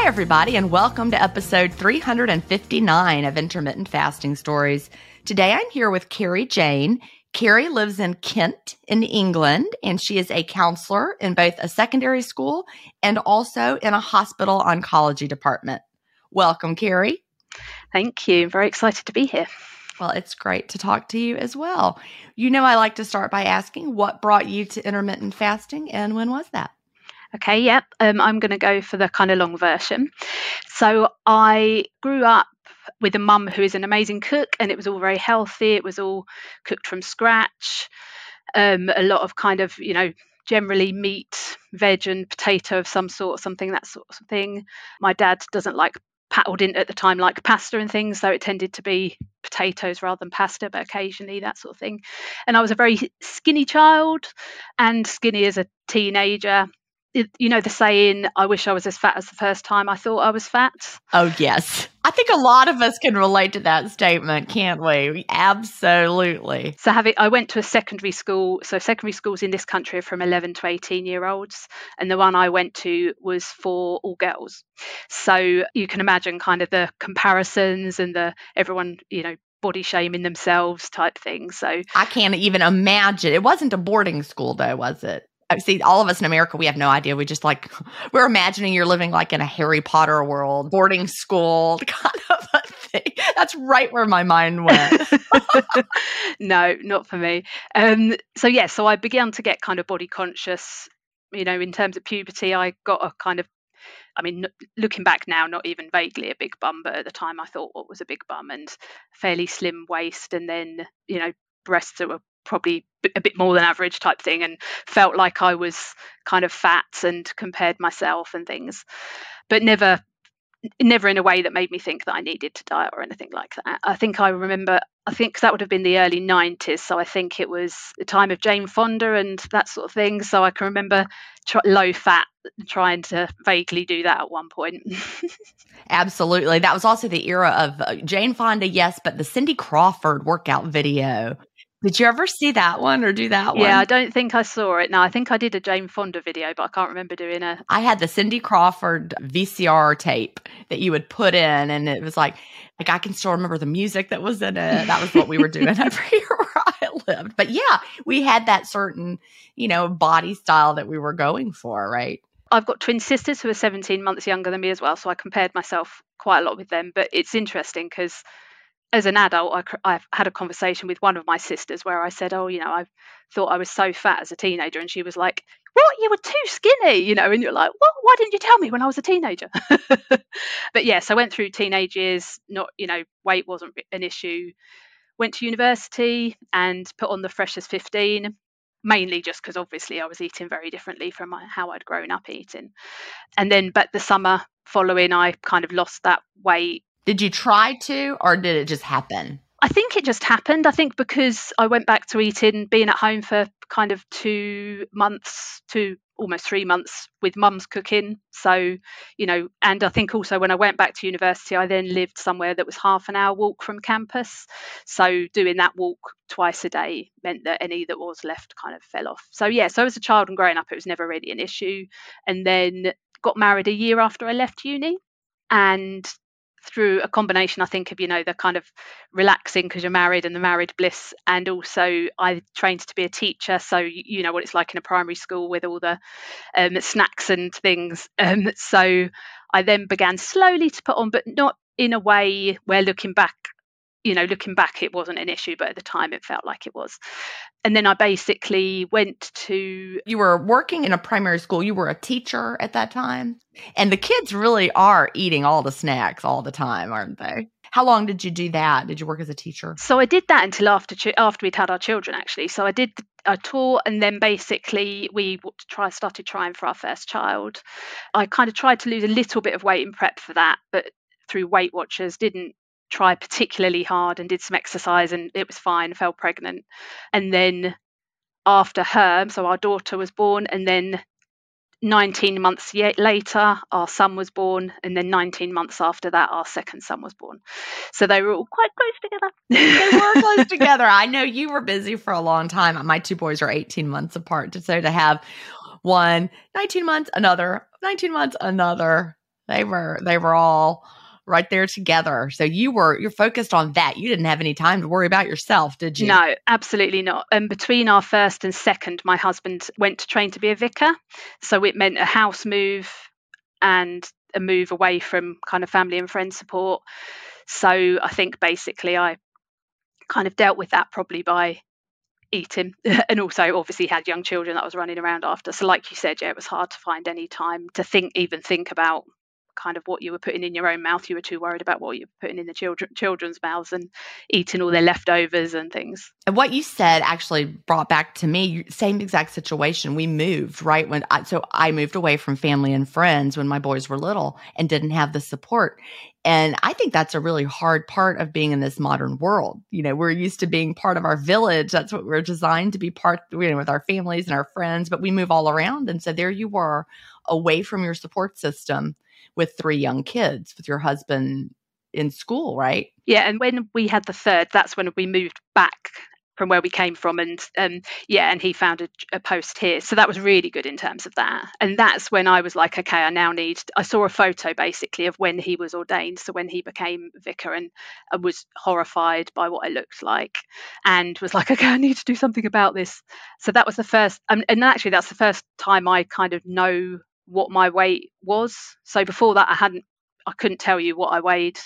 Hi, everybody, and welcome to episode 359 of Intermittent Fasting Stories. Today I'm here with Kerry Jane. Kerry lives in Kent, in England, and she is a counselor in both a secondary school and also in a hospital oncology department. Welcome, Kerry. Thank you. Very excited to be here. Well, it's great to talk to you as well. You know, I like to start by asking what brought you to intermittent fasting and when was that? Okay, yep. Um, I'm going to go for the kind of long version. So I grew up with a mum who is an amazing cook, and it was all very healthy. It was all cooked from scratch. Um, a lot of kind of, you know, generally meat, veg, and potato of some sort, something that sort of thing. My dad doesn't like or didn't at the time like pasta and things, so it tended to be potatoes rather than pasta, but occasionally that sort of thing. And I was a very skinny child and skinny as a teenager you know the saying i wish i was as fat as the first time i thought i was fat. Oh yes. I think a lot of us can relate to that statement can't we? Absolutely. So having i went to a secondary school so secondary schools in this country are from 11 to 18 year olds and the one i went to was for all girls. So you can imagine kind of the comparisons and the everyone you know body shaming themselves type thing so i can't even imagine. It wasn't a boarding school though was it see all of us in america we have no idea. We just like we're imagining you're living like in a harry potter world boarding school kind of a thing. That's right where my mind went. No not for me. Um so yeah so i began to get kind of body conscious you know in terms of puberty. I got a kind of I mean, looking back now, not even vaguely a big bum, but at the time I thought what was a big bum and fairly slim waist, and then you know breasts that were probably a bit more than average type thing and felt like I was kind of fat and compared myself and things but never never in a way that made me think that I needed to diet or anything like that. I think I remember, I think that would have been the early 90s. So I think it was the time of Jane Fonda and that sort of thing. So I can remember tr- low fat, trying to vaguely do that at one point. Absolutely. That was also the era of uh, Jane Fonda, yes, but the Cindy Crawford workout video did you ever see that one or do that one? Yeah, I don't think I saw it. No, I think I did a Jane Fonda video, but I can't remember doing a. I had the Cindy Crawford VCR tape that you would put in, and it was like, like I can still remember the music that was in it. That was what we were doing every year where I lived. But yeah, we had that certain, you know, body style that we were going for, right? I've got twin sisters who are 17 months younger than me as well, so I compared myself quite a lot with them. But it's interesting because as an adult, I, have had a conversation with one of my sisters where I said, "Oh, you know, I thought I was so fat as a teenager," and she was like, "What? You were too skinny," you know, and you're like, "What? Why didn't you tell me when I was a teenager?" but yes, I went through teenage years. Not, you know, weight wasn't an issue. Went to university and put on the freshers 15 mainly just because obviously I was eating very differently from my, how I'd grown up eating. And then, but the summer following, I kind of lost that weight did you try to, or did it just happen? I think it just happened. I think because I went back to eating, being at home for kind of two months to almost three months with mum's cooking. So, you know, and I think also when I went back to university, I then lived somewhere that was half an hour walk from campus. So, doing that walk twice a day meant that any that was left kind of fell off. So, yeah, so as a child and growing up, it was never really an issue. And then got married a year after I left uni. And through a combination, I think, of you know the kind of relaxing because you're married and the married bliss, and also I trained to be a teacher, so you know what it's like in a primary school with all the um, snacks and things. Um, so I then began slowly to put on, but not in a way where looking back you know, looking back, it wasn't an issue, but at the time it felt like it was. And then I basically went to. You were working in a primary school, you were a teacher at that time. And the kids really are eating all the snacks all the time, aren't they? How long did you do that? Did you work as a teacher? So I did that until after after we'd had our children, actually. So I did a tour, and then basically we try started trying for our first child. I kind of tried to lose a little bit of weight in prep for that, but through Weight Watchers didn't try particularly hard and did some exercise and it was fine, fell pregnant. And then after her, so our daughter was born, and then 19 months later, our son was born, and then 19 months after that, our second son was born. So they were all quite close together. they were close together. I know you were busy for a long time. My two boys are 18 months apart. So to have one 19 months, another 19 months, another, they were they were all right there together. So you were you're focused on that. You didn't have any time to worry about yourself, did you? No, absolutely not. And between our first and second, my husband went to train to be a vicar. So it meant a house move and a move away from kind of family and friend support. So I think basically I kind of dealt with that probably by eating and also obviously had young children that I was running around after. So like you said, yeah, it was hard to find any time to think even think about kind of what you were putting in your own mouth. You were too worried about what you were putting in the children children's mouths and eating all their leftovers and things. And what you said actually brought back to me same exact situation. We moved right when I, so I moved away from family and friends when my boys were little and didn't have the support. And I think that's a really hard part of being in this modern world. You know, we're used to being part of our village. That's what we're designed to be part, you know, with our families and our friends, but we move all around. And so there you were away from your support system with three young kids with your husband in school, right? Yeah, and when we had the third, that's when we moved back from where we came from and um, yeah and he found a, a, post here. So that was really good in terms of that. And that's when i was like okay i now need i saw a photo basically of when he was ordained so when he became vicar and i was horrified by what i looked like and was like okay i need to do something about this. So that was the first um, and actually that's the first time i kind of know what my weight was. So before that, I hadn't, I couldn't tell you what I weighed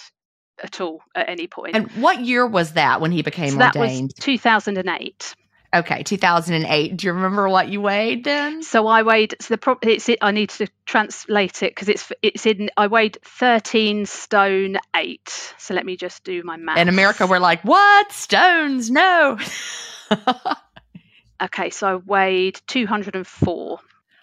at all at any point. And what year was that when he became so ordained? That was 2008. Okay, 2008. Do you remember what you weighed then? So I weighed. So the pro- it's it, I need to translate it because it's it's in. I weighed 13 stone eight. So let me just do my math. In America, we're like, what stones? No. okay, so I weighed 204.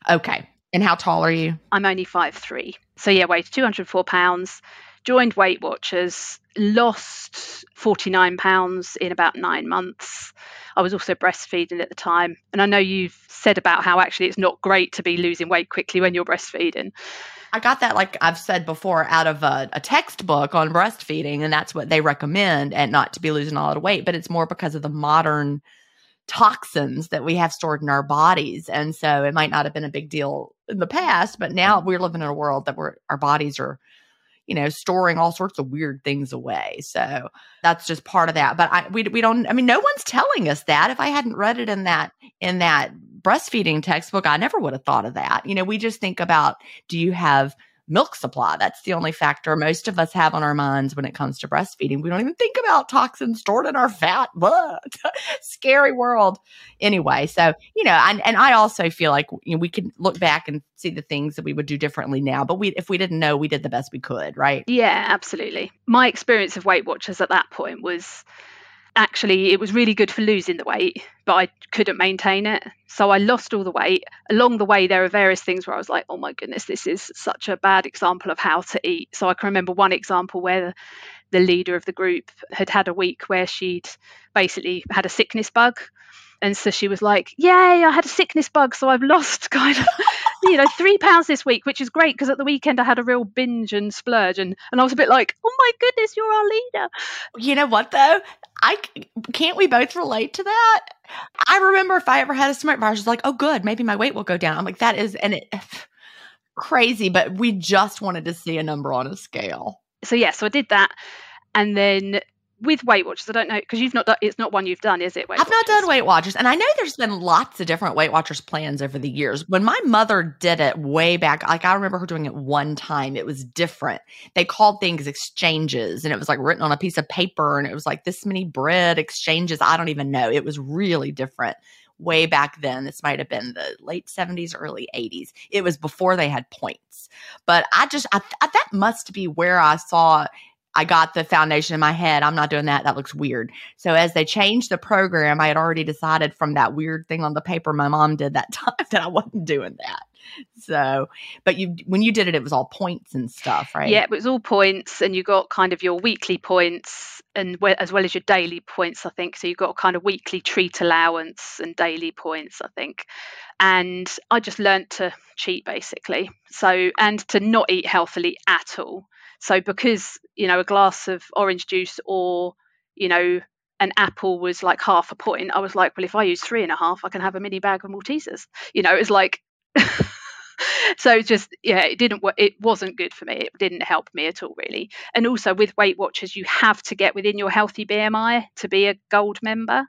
Okay. And how tall are you? I'm only five three. So yeah, weighed 204 pounds. Joined Weight Watchers, lost 49 pounds in about nine months. I was also breastfeeding at the time. And I know you've said about how actually it's not great to be losing weight quickly when you're breastfeeding. I got that, like I've said before, out of a, a, textbook on breastfeeding, and that's what they recommend, and not to be losing a lot of weight. But it's more because of the modern toxins that we have stored in our bodies, and so it might not have been a big deal in the past, but now we're living in a world that we're our bodies are you know, storing all sorts of weird things away. So that's just part of that. But I we we don't I mean no one's telling us that. If I hadn't read it in that in that breastfeeding textbook, I never would have thought of that. You know, we just think about do you have milk supply. That's the only factor most of us have on our minds when it comes to breastfeeding. We don't even think about toxins stored in our fat. But scary world. Anyway, so, you know, and, and I also feel like you know, we can look back and see the things that we would do differently now. But we, if we didn't know, we did the best we could, right? Yeah, absolutely. My experience of Weight Watchers at that point was actually it was really good for losing the weight but i couldn't maintain it. So i lost all the weight. Along the way there are various things where i was like oh my goodness this is such a bad example of how to eat. So i can remember one example where the leader of the group had had a week where she'd basically had a sickness bug and so she was like yay i had a sickness bug so i've lost kind of you know three pounds this week which is great because at the weekend i had a real binge and splurge and and i was a bit like oh my goodness you're our leader. You know what though? I can't we both relate to that? I remember if i ever had a smart bar i was like oh good maybe my weight will go down. I'm like that is and it crazy but we just wanted to see a number on a scale. So yeah so i did that and then with Weight Watchers, I don't know because you've not done. It's not one you've done, is it? Weight I've Watchers? not done Weight Watchers, and I know there's been lots of different Weight Watchers plans over the years. When my mother did it way back, like I remember her doing it one time. It was different. They called things exchanges, and it was like written on a piece of paper, and it was like this many bread exchanges. I don't even know. It was really different way back then. This might have been the late 70s, early 80s. It was before they had points. But I just, I, I, that must be where I saw I got the foundation in my head. I'm not doing that. That looks weird. So as they changed the program, I had already decided from that weird thing on the paper my mom did that time that I wasn't doing that. So, but you when you did it, it was all points and stuff, right? Yeah, it was all points, and you got kind of your weekly points and as well as your daily points, I think. So you got kind of weekly treat allowance and daily points, I think. And I just learned to cheat basically. So and to not eat healthily at all. So because, you know, a glass of orange juice or, you know, an apple was like half a point, I was like, well, if I use three and a half, I can have a mini bag of Maltesers. You know, it's like so just yeah it didn't it wasn't good for me. It didn't help me at all really. And also with weight watchers you have to get within your healthy bmi to be a gold member.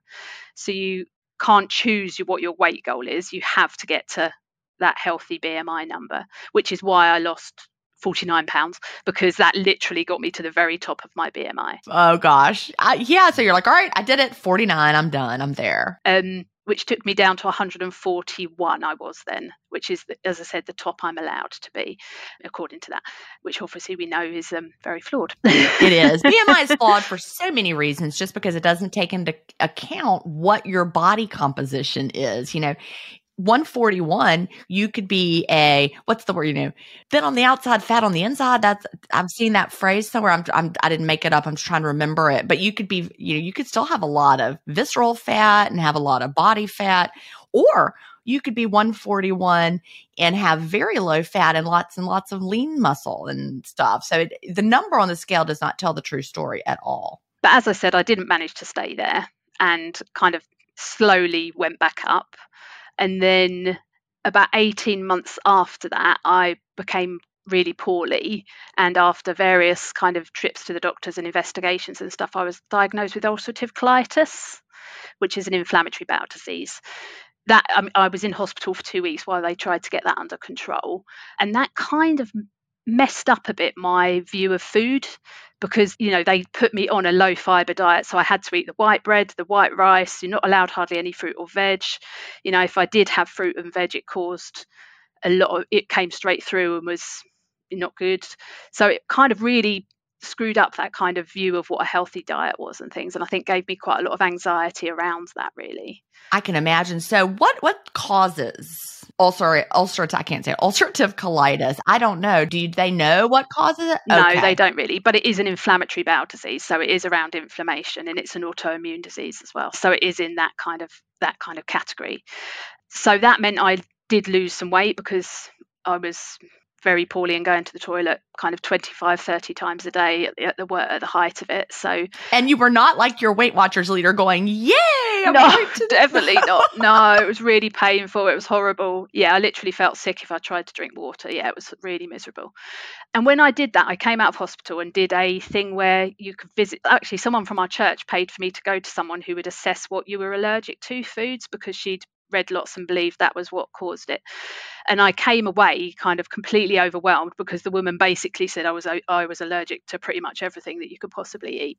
So you can't choose what your weight goal is. You have to get to that healthy bmi number which is why i lost 49 pounds because that literally got me to the very top of my BMI. Oh gosh. yeah. So you're like, all right, I did it. 49. I'm done. I'm there. Um, which took me down to 141 I was then, which is, as I said, the top I'm allowed to be, according to that, which obviously we know is um, very flawed. it is. BMI is flawed for so many reasons, just because it doesn't take into account what your body composition is. You know, 141, you could be a what's the word you know, thin on the outside, fat on the inside. That's I've seen that phrase somewhere. I'm, I'm I didn't make it up. I'm just trying to remember it. But you could be you know you could still have a lot of visceral fat and have a lot of body fat, or you could be 141 and have very low fat and lots and lots of lean muscle and stuff. So it, the number on the scale does not tell the true story at all. But as I said, I didn't manage to stay there and kind of slowly went back up and then about 18 months after that, I became really poorly. And after various kind of trips to the doctors and investigations and stuff, I was diagnosed with ulcerative colitis, which is an inflammatory bowel disease. That I, mean, I was in hospital for two weeks while they tried to get that under control. And that kind of messed up a bit my view of food because you know they put me on a low fiber diet so i had to eat the white bread the white rice you're not allowed hardly any fruit or veg. You know if i did have fruit and veg it caused a lot of it came straight through and was not good. So it kind of really screwed up that kind of view of what a healthy diet was and things and i think gave me quite a lot of anxiety around that really. I can imagine. So what what causes ulcer ulcerative i can't say it, ulcerative colitis? I don't know. Do they know what causes it? No okay. they don't really but it is an inflammatory bowel disease so it is around inflammation and it's an autoimmune disease as well. So it is in that kind of that kind of category. So that meant i did lose some weight because i was very poorly and going to the toilet kind of 25 30 times a day at the, at the, at the height of it so. And you were not like your weight watchers leader going yay I'm no definitely not. No it was really painful. It was horrible. Yeah i literally felt sick if i tried to drink water. Yeah it was really miserable. And when i did that i came out of hospital and did a thing where you could visit actually someone from our church paid for me to go to someone who would assess what you were allergic to foods because she'd read lots and believed that was what caused it. And I came away kind of completely overwhelmed because the woman basically said I was I was allergic to pretty much everything that you could possibly eat.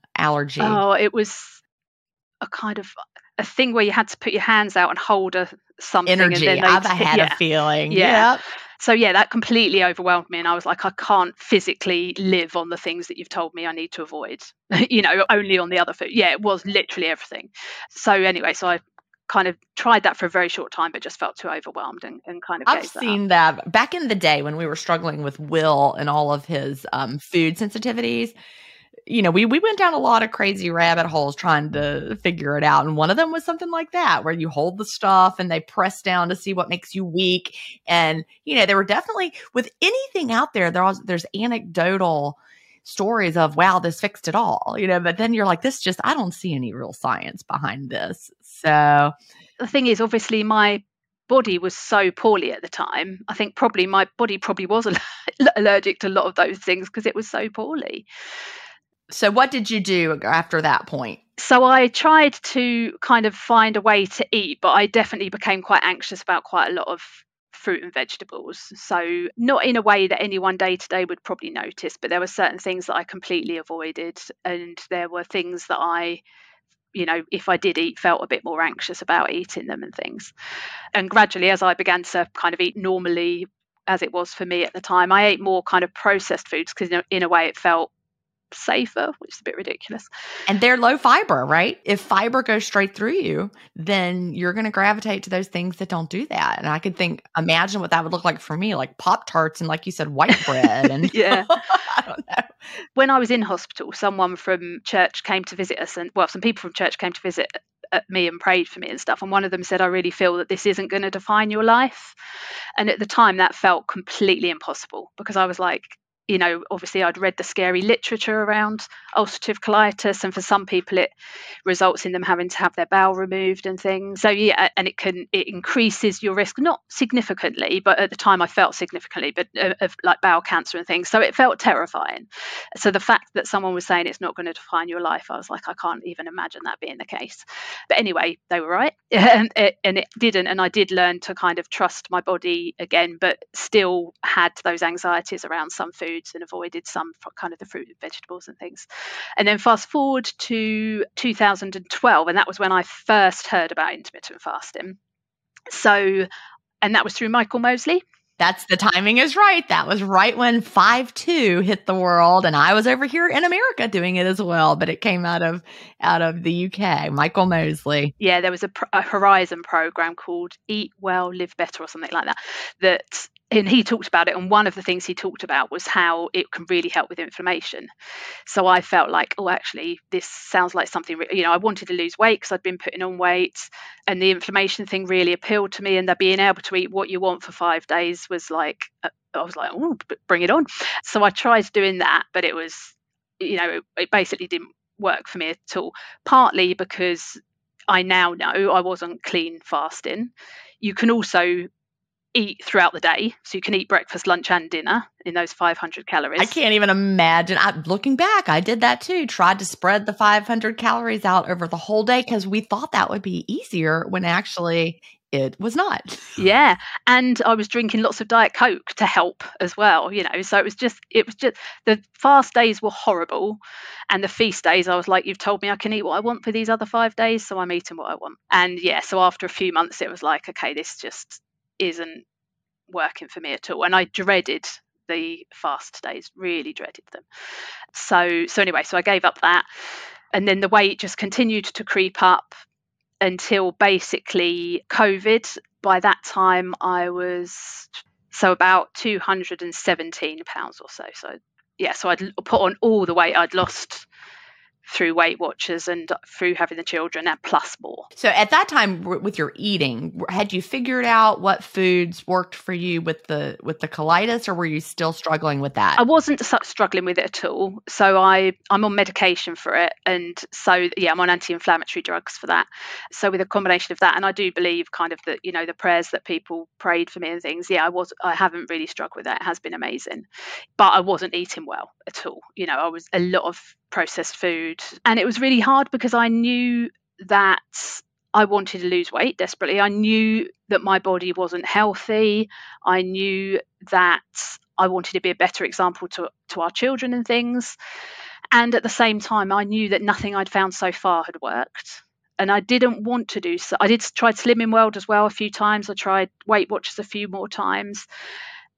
allergy? Oh, it was a kind of a thing where you had to put your hands out and hold a something. Energy. I've had yeah. a feeling. Yeah. Yep. So yeah, that completely overwhelmed me, and I was like, I can't physically live on the things that you've told me I need to avoid. you know, only on the other food. Yeah, it was literally everything. So anyway, so I kind of tried that for a very short time, but just felt too overwhelmed and, and kind of. I've seen that, that, back in the day when we were struggling with Will and all of his um, food sensitivities you know, we we went down a lot of crazy rabbit holes trying to figure it out, and one of them was something like that, where you hold the stuff and they press down to see what makes you weak, and you know, there were definitely with anything out there, there was there's anecdotal stories of wow this fixed it all you know but then you're like this just i don't see any real science behind this so the thing is obviously my body was so poorly at the time i think probably my body probably was allergic to a lot of those things because it was so poorly so, what did you do after that point? So, I tried to kind of find a way to eat, but I definitely became quite anxious about quite a lot of fruit and vegetables. So, not in a way that anyone day to day would probably notice, but there were certain things that I completely avoided. And there were things that I, you know, if I did eat, felt a bit more anxious about eating them and things. And gradually, as I began to kind of eat normally, as it was for me at the time, I ate more kind of processed foods because, in a way, it felt safer, which is a bit ridiculous. And they're low fiber, right? If fiber goes straight through you, then you're going to gravitate to those things that don't do that. And I could think, imagine what that would look like for me, like Pop Tarts and, like you said, white bread. And yeah, I don't know. When I was in hospital, someone from church came to visit us, and well, some people from church came to visit at me and prayed for me and stuff. And one of them said, I really feel that this isn't going to define your life. And at the time, that felt completely impossible because I was like, you know, obviously I'd read the scary literature around ulcerative colitis, and for some people it results in them having to have their bowel removed and things. So yeah, and it can it increases your risk not significantly, but at the time I felt significantly, but uh, of like bowel cancer and things. So it felt terrifying. So the fact that someone was saying it's not going to define your life, I was like, I can't even imagine that being the case. But anyway, they were right, and it, and it didn't, and I did learn to kind of trust my body again, but still had those anxieties around some food and avoided some kind of the fruit and vegetables and things. And then fast forward to 2012, and that was when I first heard about intermittent fasting. So, and that was through Michael Mosley. That's the timing is right. That was right when 5 2 hit the world and I was over here in America doing it as well, but it came out of out of the UK. Michael Mosley. Yeah, there was a, a Horizon program called Eat Well, Live Better or something like that that and he talked about it and one of the things he talked about was how it can really help with inflammation. So i felt like oh actually this sounds like something you know i wanted to lose weight because i'd been putting on weight and the inflammation thing really appealed to me and that being able to eat what you want for five days was like uh, i was like oh bring it on. So i tried doing that but it was you know it, it basically didn't work for me at all partly because i now know i wasn't clean fasting. You can also eat throughout the day. So you can eat breakfast, lunch, and dinner in those 500 calories. I can't even imagine. I, looking back, I did that too. Tried to spread the 500 calories out over the whole day because we thought that would be easier when actually it was not. Yeah. And I was drinking lots of Diet Coke to help as well, you know. So it was just, it was just, the fast days were horrible. And the feast days, I was like, you've told me I can eat what I want for these other five days. So I'm eating what I want. And yeah, so after a few months, it was like, okay, this just isn't working for me at all. And I dreaded the fast days, really dreaded them. So so anyway, so I gave up that. And then the weight just continued to creep up until basically COVID. By that time I was so about 217 pounds or so. So yeah, so I'd put on all the weight I'd lost through Weight Watchers and through having the children and plus more. So at that time with your eating, had you figured out what foods worked for you with the with the colitis or were you still struggling with that? I wasn't struggling with it at all. So I I'm on medication for it and so yeah, I'm on anti-inflammatory drugs for that. So with a combination of that and I do believe kind of that you know the prayers that people prayed for me and things, yeah, I was I haven't really struggled with that. It has been amazing. But I wasn't eating well at all. You know, I was a lot of processed food. And it was really hard because I knew that I wanted to lose weight desperately. I knew that my body wasn't healthy. I knew that I wanted to be a better example to, to our children and things. And at the same time, I knew that nothing I'd found so far had worked. And I didn't want to do so. I did try Slimming World as well a few times. I tried Weight Watchers a few more times.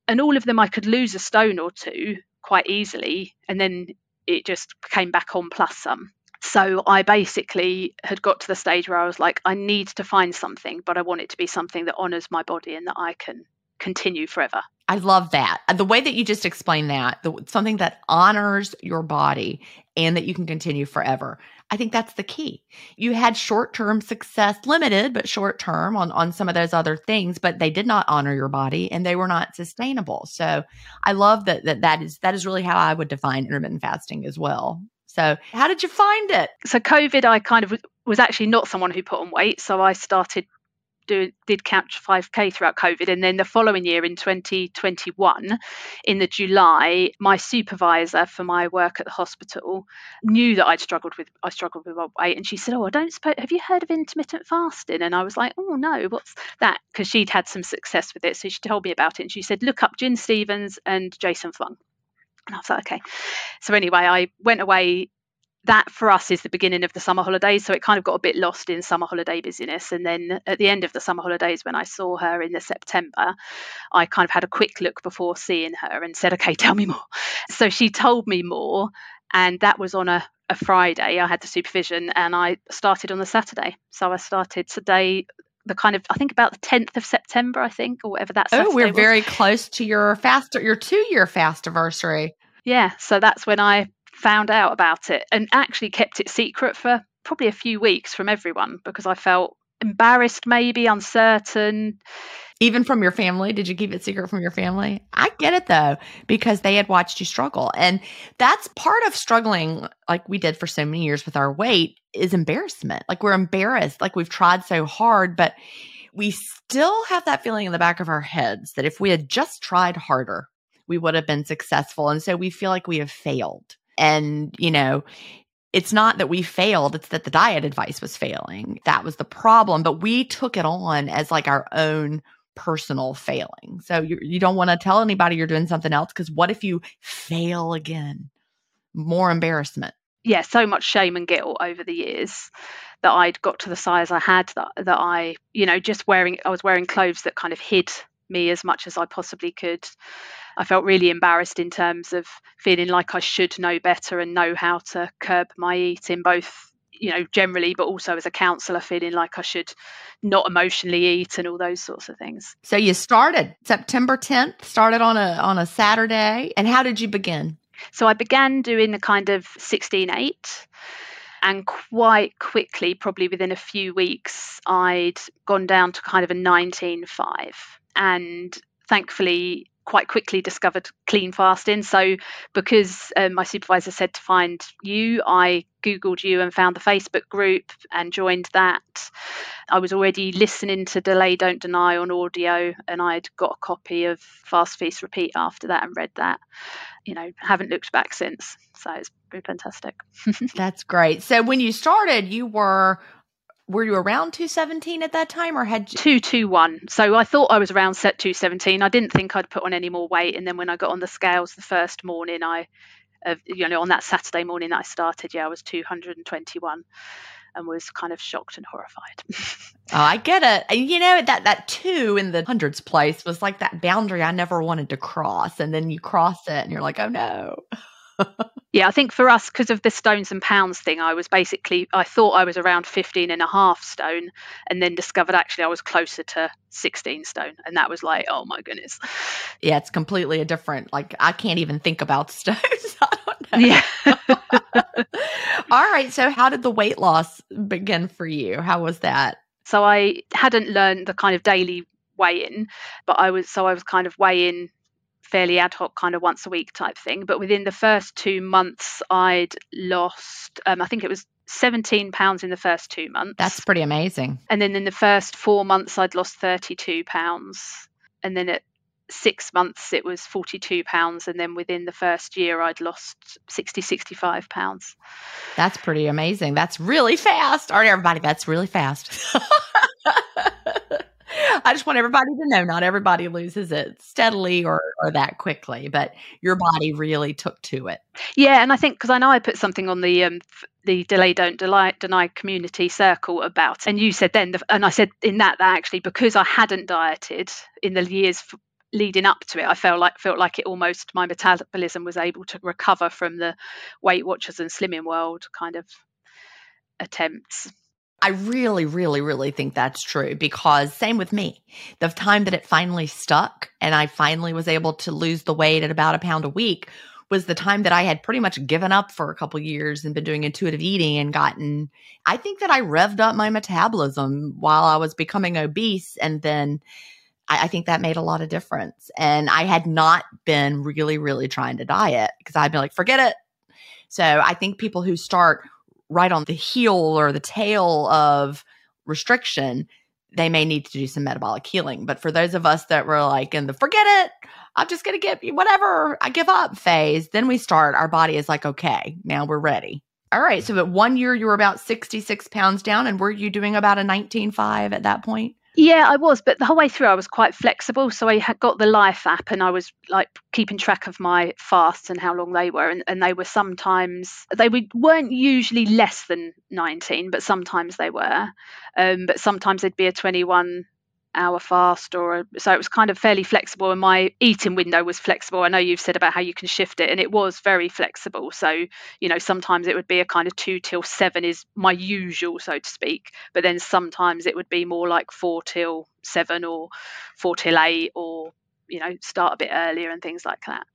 And all of them, I could lose a stone or two quite easily. And then it just came back on plus some. So I basically had got to the stage where I was like, I need to find something, but I want it to be something that honors my body and that I can continue forever. I love that. Uh, the way that you just explained that, the, something that honors your body and that you can continue forever. I think that's the key. You had short-term success, limited but short-term on on some of those other things, but they did not honor your body and they were not sustainable. So, I love that that that is that is really how I would define intermittent fasting as well. So, how did you find it? So, COVID, I kind of was actually not someone who put on weight. So, I started do, did catch 5k throughout covid. And then the following year in 2021 in the july my supervisor for my work at the hospital knew that i'd struggled with i struggled with weight. And she said oh i don't suppose have you heard of intermittent fasting? And i was like oh no what's that? Because she'd had some success with it. So she told me about it and she said look up Gin Stephens and jason fung. And I was like, okay. So anyway, I went away that for us is the beginning of the summer holidays. So it kind of got a bit lost in summer holiday busyness. And then at the end of the summer holidays, when I saw her in the September, I kind of had a quick look before seeing her and said, okay, tell me more. So she told me more. And that was on a, a Friday. I had the supervision and I started on the Saturday. So I started today, the kind of I think about the 10th of September, I think, or whatever that. Oh, we're was. very close to your fast your two year fast anniversary. Yeah, so that's when I found out about it and actually kept it secret for probably a few weeks from everyone because I felt embarrassed, maybe uncertain. Even from your family? Did you keep it secret from your family? I get it though, because they had watched you struggle. And that's part of struggling, like we did for so many years with our weight, is embarrassment. Like we're embarrassed, like we've tried so hard, but we still have that feeling in the back of our heads that if we had just tried harder, we would have been successful. And so we feel like we have failed. And, you know, it's not that we failed, it's that the diet advice was failing. That was the problem. But we took it on as like our own personal failing. So you, you don't want to tell anybody you're doing something else because what if you fail again? More embarrassment. Yeah, so much shame and guilt over the years that I'd got to the size I had that that I, you know, just wearing I was wearing clothes that kind of hid me as much as I possibly could. I felt really embarrassed in terms of feeling like I should know better and know how to curb my eating, both you know generally but also as a counselor feeling like i should not emotionally eat and all those sorts of things. So you started september 10th started on a on a saturday and how did you begin? So i began doing the kind of 16 8 and quite quickly probably within a few weeks i'd gone down to kind of a 19 5 and thankfully quite quickly discovered clean fasting. So, because um, my supervisor said to find you, I Googled you and found the Facebook group and joined that. I was already listening to Delay Don't Deny on audio, and I'd got a copy of Fast Feast Repeat after that and read that. You know, haven't looked back since. So, it's been fantastic. That's great. So, when you started, you were were you around 217 at that time or had you- 221 so i thought i was around set 217 i didn't think i'd put on any more weight and then when i got on the scales the first morning i uh, you know on that saturday morning that i started yeah i was 221 and was kind of shocked and horrified. Oh i get it. You know that that two in the hundreds place was like that boundary i never wanted to cross and then you cross it and you're like oh no yeah, I think for us, because of the stones and pounds thing, I was basically, I thought I was around 15 and a half stone and then discovered actually I was closer to 16 stone. And that was like, oh my goodness. Yeah, it's completely a different, like, I can't even think about stones. I don't know. Yeah. All right. So, how did the weight loss begin for you? How was that? So, I hadn't learned the kind of daily weigh in, but I was, so I was kind of weighing fairly ad hoc kind of once a week type thing. But within the first two months, I'd lost, um, I think it was 17 pounds in the first two months. That's pretty amazing. And then in the first four months, I'd lost 32 pounds. And then at six months, it was 42 pounds. And then within the first year, I'd lost 60, 65 pounds. That's pretty amazing. That's really fast. All right, everybody, that's really fast. I just want everybody to know not everybody loses it steadily or, or that quickly, but your body really took to it. Yeah, and I think because I know I put something on the um, the delay don't deny, deny community circle about, and you said then, and I said in that that actually because I hadn't dieted in the years leading up to it, I felt like felt like it almost my metabolism was able to recover from the Weight Watchers and Slimming World kind of attempts. I really, really, really think that's true because same with me. The time that it finally stuck and I finally was able to lose the weight at about a pound a week was the time that I had pretty much given up for a couple years and been doing intuitive eating and gotten I think that I revved up my metabolism while I was becoming obese and then I, I think that made a lot of difference. And I had not been really, really trying to diet because I'd be like, forget it. So I think people who start right on the heel or the tail of restriction, they may need to do some metabolic healing. But for those of us that were like in the forget it, I'm just going to get whatever, I give up phase, then we start, our body is like, okay, now we're ready. All right. So at one year, you were about 66 pounds down, and were you doing about a 19.5 at that point? Yeah, I was, but the whole way through I was quite flexible. So I had got the Life app and I was like keeping track of my fasts and how long they were. And, and they were sometimes, they weren't usually less than 19, but sometimes they were. Um, but sometimes they'd be a 21 hour fast or so it was kind of fairly flexible and my eating window was flexible. I know you've said about how you can shift it and it was very flexible. So you know sometimes it would be a kind of 2 till 7 is my usual so to speak but then sometimes it would be more like 4 till 7 or 4 till 8 or you know start a bit earlier and things like that.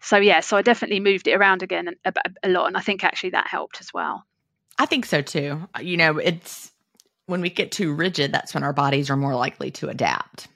So yeah so i definitely moved it around again a, a lot and i think actually that helped as well. I think so too. You know, it's when we get too rigid, that's when our bodies are more likely to adapt.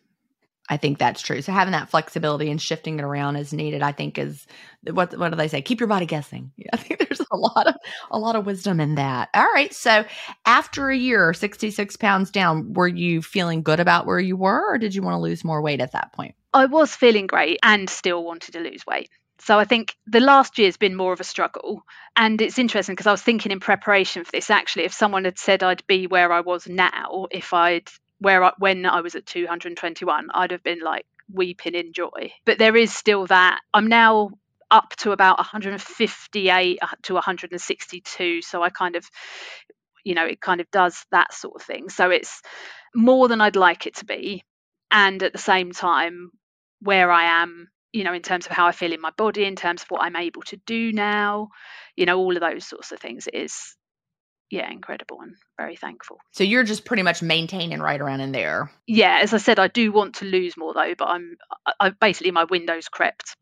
I think that's true. So having that flexibility and shifting it around as needed, I think is what what do they say? Keep your body guessing. I think there's a lot of a lot of wisdom in that. All right. So after a year, 66 pounds down, were you feeling good about where you were or did you want to lose more weight at that point? I was feeling great and still wanted to lose weight. So I think the last year has been more of a struggle. And it's interesting because I was thinking in preparation for this actually, if someone had said I'd be where I was now, if I'd where I, when I was at 221, I'd have been like weeping in joy. But there is still that. I'm now up to about 158 uh, to 162. So I kind of, you know, it kind of does that sort of thing. So it's more than I'd like it to be. And at the same time, where I am, you know, in terms of how I feel in my body, in terms of what I'm able to do now, you know, all of those sorts of things is yeah, incredible and very thankful. So you're just pretty much maintaining right around in there. Yeah, as I said, I do want to lose more though, but I'm I, basically my window's crept,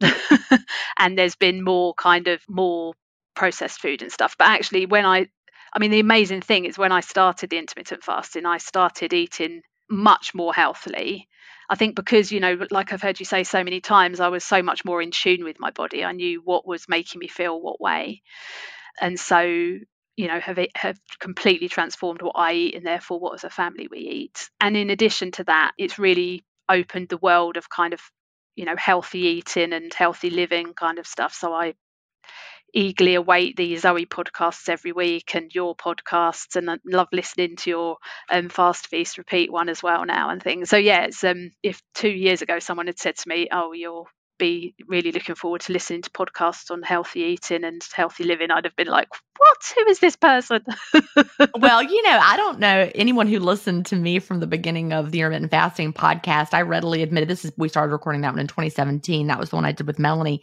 and there's been more kind of more processed food and stuff. But actually, when I, I mean, the amazing thing is when I started the intermittent fasting, I started eating much more healthily. I think because, you know, like I've heard you say so many times, I was so much more in tune with my body. I knew what was making me feel what way. And so you know have it, have completely transformed what I eat and therefore what as a family we eat. And in addition to that, it's really opened the world of kind of you know healthy eating and healthy living kind of stuff. So I eagerly await the Zoe podcasts every week and your podcasts, and I love listening to your um, Fast Feast Repeat one as well now and things. So yeah, it's um, if two years ago someone had said to me, "Oh, you're be really looking forward to listening to podcasts on healthy eating and healthy living, I'd have been like, what? Who is this person? well, you know, I don't know anyone who listened to me from the beginning of the intermittent fasting podcast. I readily admitted this is, we started recording that one in 2017. That was the one I did with Melanie.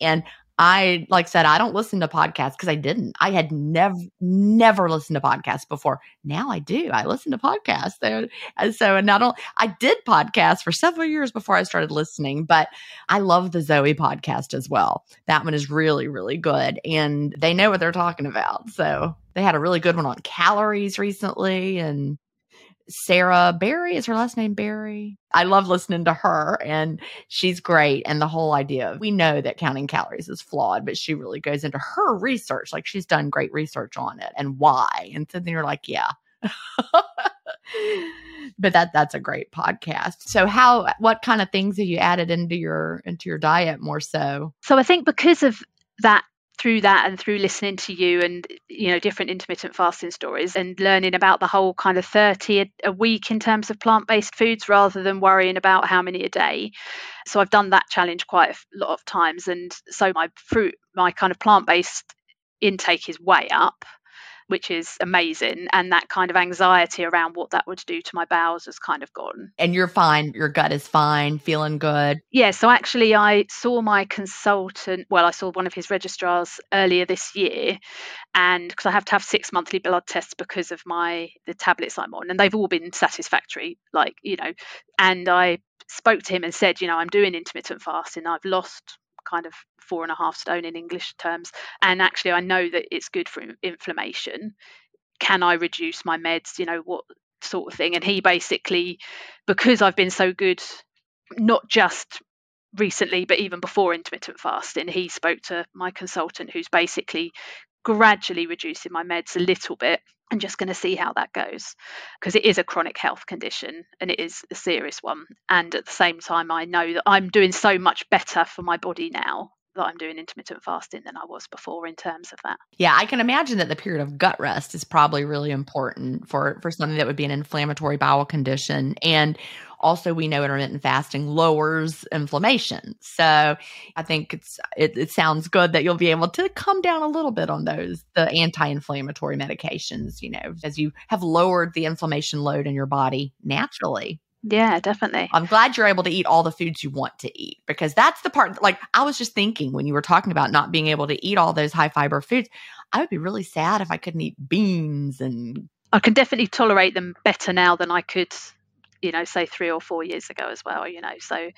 And I like said I don't listen to podcasts because I didn't. I had never never listened to podcasts before. Now I do. I listen to podcasts. There, and so and not only I did podcasts for several years before I started listening, but I love the Zoe podcast as well. That one is really really good, and they know what they're talking about. So they had a really good one on calories recently, and Sarah Berry is her last name Berry. I love listening to her and she's great and the whole idea we know that counting calories is flawed but she really goes into her research like she's done great research on it and why and so then you're like yeah. But that that's a great podcast. So how what kind of things have you added into your into your diet more so? So i think because of that through that and through listening to you and you know different intermittent fasting stories and learning about the whole kind of 30 a, a week in terms of plant-based foods rather than worrying about how many a day. So i've done that challenge quite a lot of times and so my fruit my kind of plant-based intake is way up which is amazing. And that kind of anxiety around what that would do to my bowels has kind of gone. And you're fine. Your gut is fine, feeling good. Yeah. So actually, I saw my consultant. Well, I saw one of his registrars earlier this year, and because I have to have six monthly blood tests because of my the tablets I'm on, and they've all been satisfactory. Like you know, and I spoke to him and said, you know, I'm doing intermittent fasting. I've lost kind of four and a half stone in English terms. And actually, I know that it's good for inflammation. Can I reduce my meds? You know, what sort of thing? And he basically, because I've been so good, not just recently, but even before intermittent fasting, he spoke to my consultant who's basically gradually reducing my meds a little bit. And just going to see how that goes because it is a chronic health condition and it is a serious one. And at the same time i know that i'm doing so much better for my body now that I'm doing intermittent fasting than I was before in terms of that. Yeah, I can imagine that the period of gut rest is probably really important for for something that would be an inflammatory bowel condition and also, we know intermittent fasting lowers inflammation. So I think it's it, it sounds good that you'll be able to come down a little bit on those the anti-inflammatory medications. You know, as you have lowered the inflammation load in your body naturally. Yeah, definitely. I'm glad you're able to eat all the foods you want to eat because that's the part. Like, I was just thinking when you were talking about not being able to eat all those high fiber foods, I would be really sad if I couldn't eat beans and. I can definitely tolerate them better now than I could you know, say three or four years ago as well, you know. So,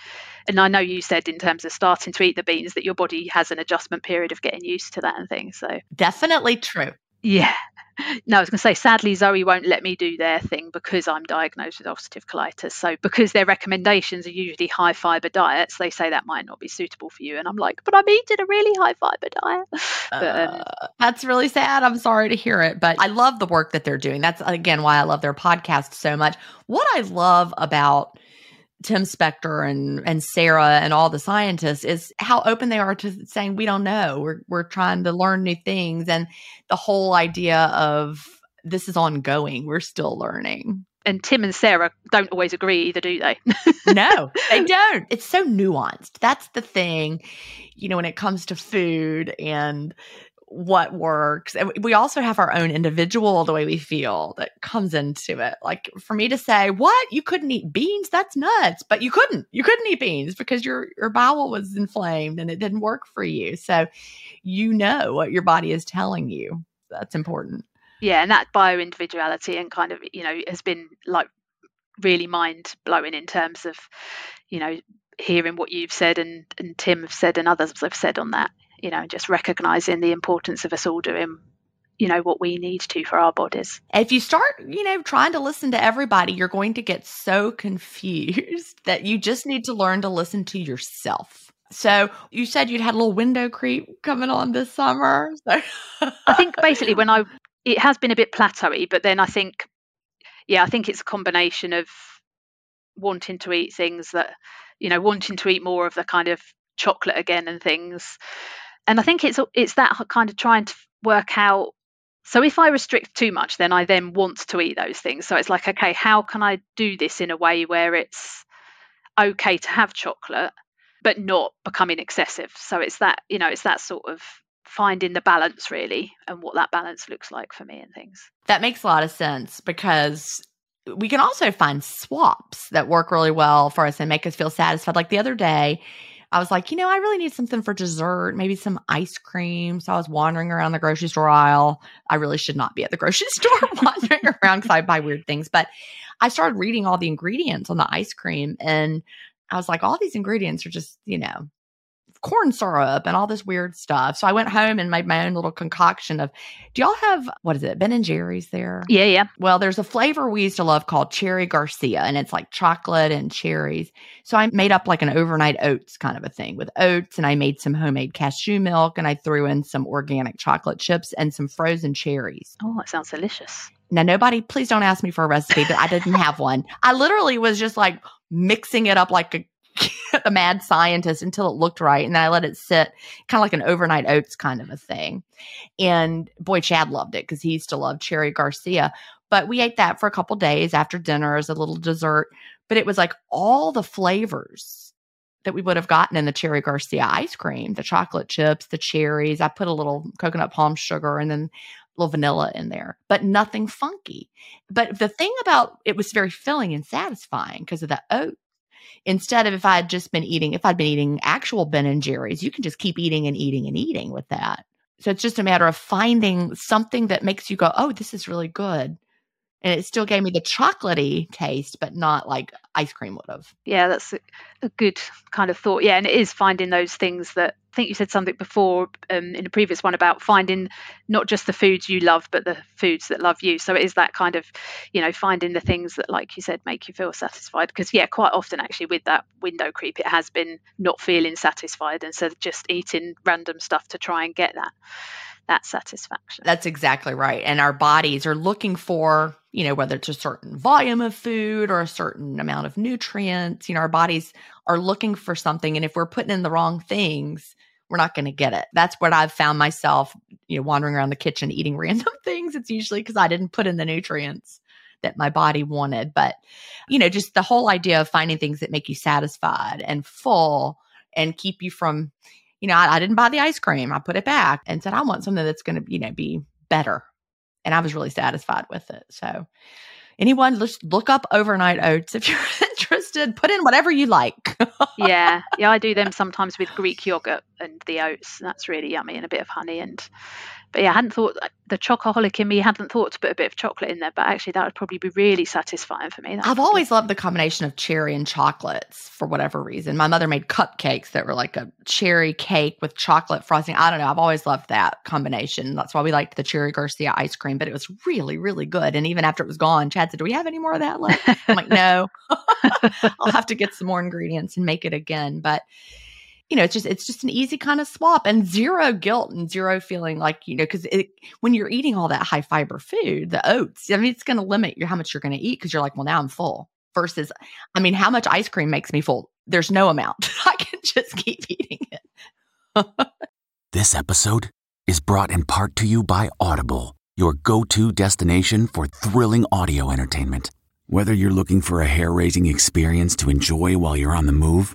and I know you said in terms of starting to eat the beans that your body has an adjustment period of getting used to that and things. So, definitely true. Yeah. No, I was going to say, sadly, Zoe won't let me do their thing because I'm diagnosed with ulcerative colitis. So, because their recommendations are usually high fiber diets, they say that might not be suitable for you. And I'm like, but I'm eating a really high fiber diet. But, um, uh, that's really sad. I'm sorry to hear it, but I love the work that they're doing. That's again why I love their podcast so much. What I love about Tim Spector and and Sarah and all the scientists is how open they are to saying we don't know. We're we're trying to learn new things and the whole idea of this is ongoing. We're still learning. And Tim and Sarah don't always agree either, do they? no, they don't. It's so nuanced. That's the thing, you know, when it comes to food and what works. And we also have our own individual, the way we feel that comes into it. Like for me to say, what? You couldn't eat beans? That's nuts. But you couldn't. You couldn't eat beans because your, your bowel was inflamed and it didn't work for you. So you know what your body is telling you. That's important. Yeah. And that bio individuality and kind of, you know, has been like really mind blowing in terms of, you know, hearing what you've said and, and Tim have said and others have said on that you know, just recognizing the importance of us all doing you know what we need to for our bodies. If you start, you know, trying to listen to everybody, you're going to get so confused that you just need to learn to listen to yourself. So you said you'd had a little window creep coming on this summer. So I think basically when I it has been a bit plateauy, but then I think yeah, I think it's a combination of wanting to eat things that you know, wanting to eat more of the kind of chocolate again and things and I think it's it's that kind of trying to work out. So if I restrict too much, then I then want to eat those things. So it's like, okay, how can I do this in a way where it's okay to have chocolate, but not becoming excessive? So it's that you know, it's that sort of finding the balance really, and what that balance looks like for me and things. That makes a lot of sense because we can also find swaps that work really well for us and make us feel satisfied. Like the other day, I was like, you know, I really need something for dessert, maybe some ice cream. So I was wandering around the grocery store aisle. I really should not be at the grocery store wandering around because I buy weird things. But I started reading all the ingredients on the ice cream and I was like, all these ingredients are just, you know, corn syrup and all this weird stuff. So I went home and made my own little concoction of do y'all have what is it, Ben and Jerry's there? Yeah, yeah. Well, there's a flavor we used to love called Cherry Garcia, and it's like chocolate and cherries. So I made up like an overnight oats kind of a thing with oats, and I made some homemade cashew milk, and I threw in some organic chocolate chips and some frozen cherries. Oh, that sounds delicious. Now, nobody, please don't ask me for a recipe, but I didn't have one. I literally was just like mixing it up like a a mad scientist until it looked right. And then I let it sit kind of like an overnight oats kind of a thing. And boy, Chad loved it because he used to love Cherry Garcia. But we ate that for a couple days after dinner as a little dessert. But it was like all the flavors that we would have gotten in the Cherry Garcia ice cream the chocolate chips, the cherries. I put a little coconut palm sugar and then a little vanilla in there, but nothing funky. But the thing about it was very filling and satisfying because of the oat Instead of if I had just been eating, if I'd been eating actual Ben and Jerry's, you can just keep eating and eating and eating with that. So it's just a matter of finding something that makes you go, oh, this is really good and it still gave me the chocolatey taste, but not like ice cream would have. Yeah, that's a, a, good kind of thought. Yeah, and it is finding those things that I think you said something before um, in the previous one about finding not just the foods you love, but the foods that love you. So it is that kind of, you know, finding the things that, like you said, make you feel satisfied. Because yeah, quite often actually with that window creep, it has been not feeling satisfied, and so just eating random stuff to try and get that that satisfaction. That's exactly right. And our bodies are looking for, you know, whether it's a certain volume of food or a certain amount of nutrients, you know, our bodies are looking for something. And if we're putting in the wrong things, we're not going to get it. That's what I've found myself, you know, wandering around the kitchen eating random things. It's usually because I didn't put in the nutrients that my body wanted. But, you know, just the whole idea of finding things that make you satisfied and full and keep you from, you know, I, I didn't buy the ice cream. I put it back and said, I want something that's going to, you know, be better. And I was really satisfied with it. So, anyone, just look up overnight oats if you're interested Put in whatever you like. yeah, yeah, I do them sometimes with Greek yogurt and the oats. That's really yummy, and a bit of honey and but yeah, I hadn't thought the chocoholic in me hadn't thought to put a bit of chocolate in there, but actually that would probably be really satisfying for me. That I've always loved the combination of cherry and chocolates for whatever reason. My mother made cupcakes that were like a cherry cake with chocolate frosting. I don't know. I've always loved that combination. That's why we liked the cherry Garcia ice cream, but it was really, really good. And even after it was gone, Chad said, Do we have any more of that left? I'm like, No, I'll have to get some more ingredients and make it again. But you know, it's just it's just an easy kind of swap and zero guilt and zero feeling like you know because when you're eating all that high fiber food, the oats, I mean, it's going to limit your how much you're going to eat because you're like, well, now I'm full. Versus, I mean, how much ice cream makes me full? There's no amount. I can just keep eating it. this episode is brought in part to you by Audible, your go-to destination for thrilling audio entertainment. Whether you're looking for a hair-raising experience to enjoy while you're on the move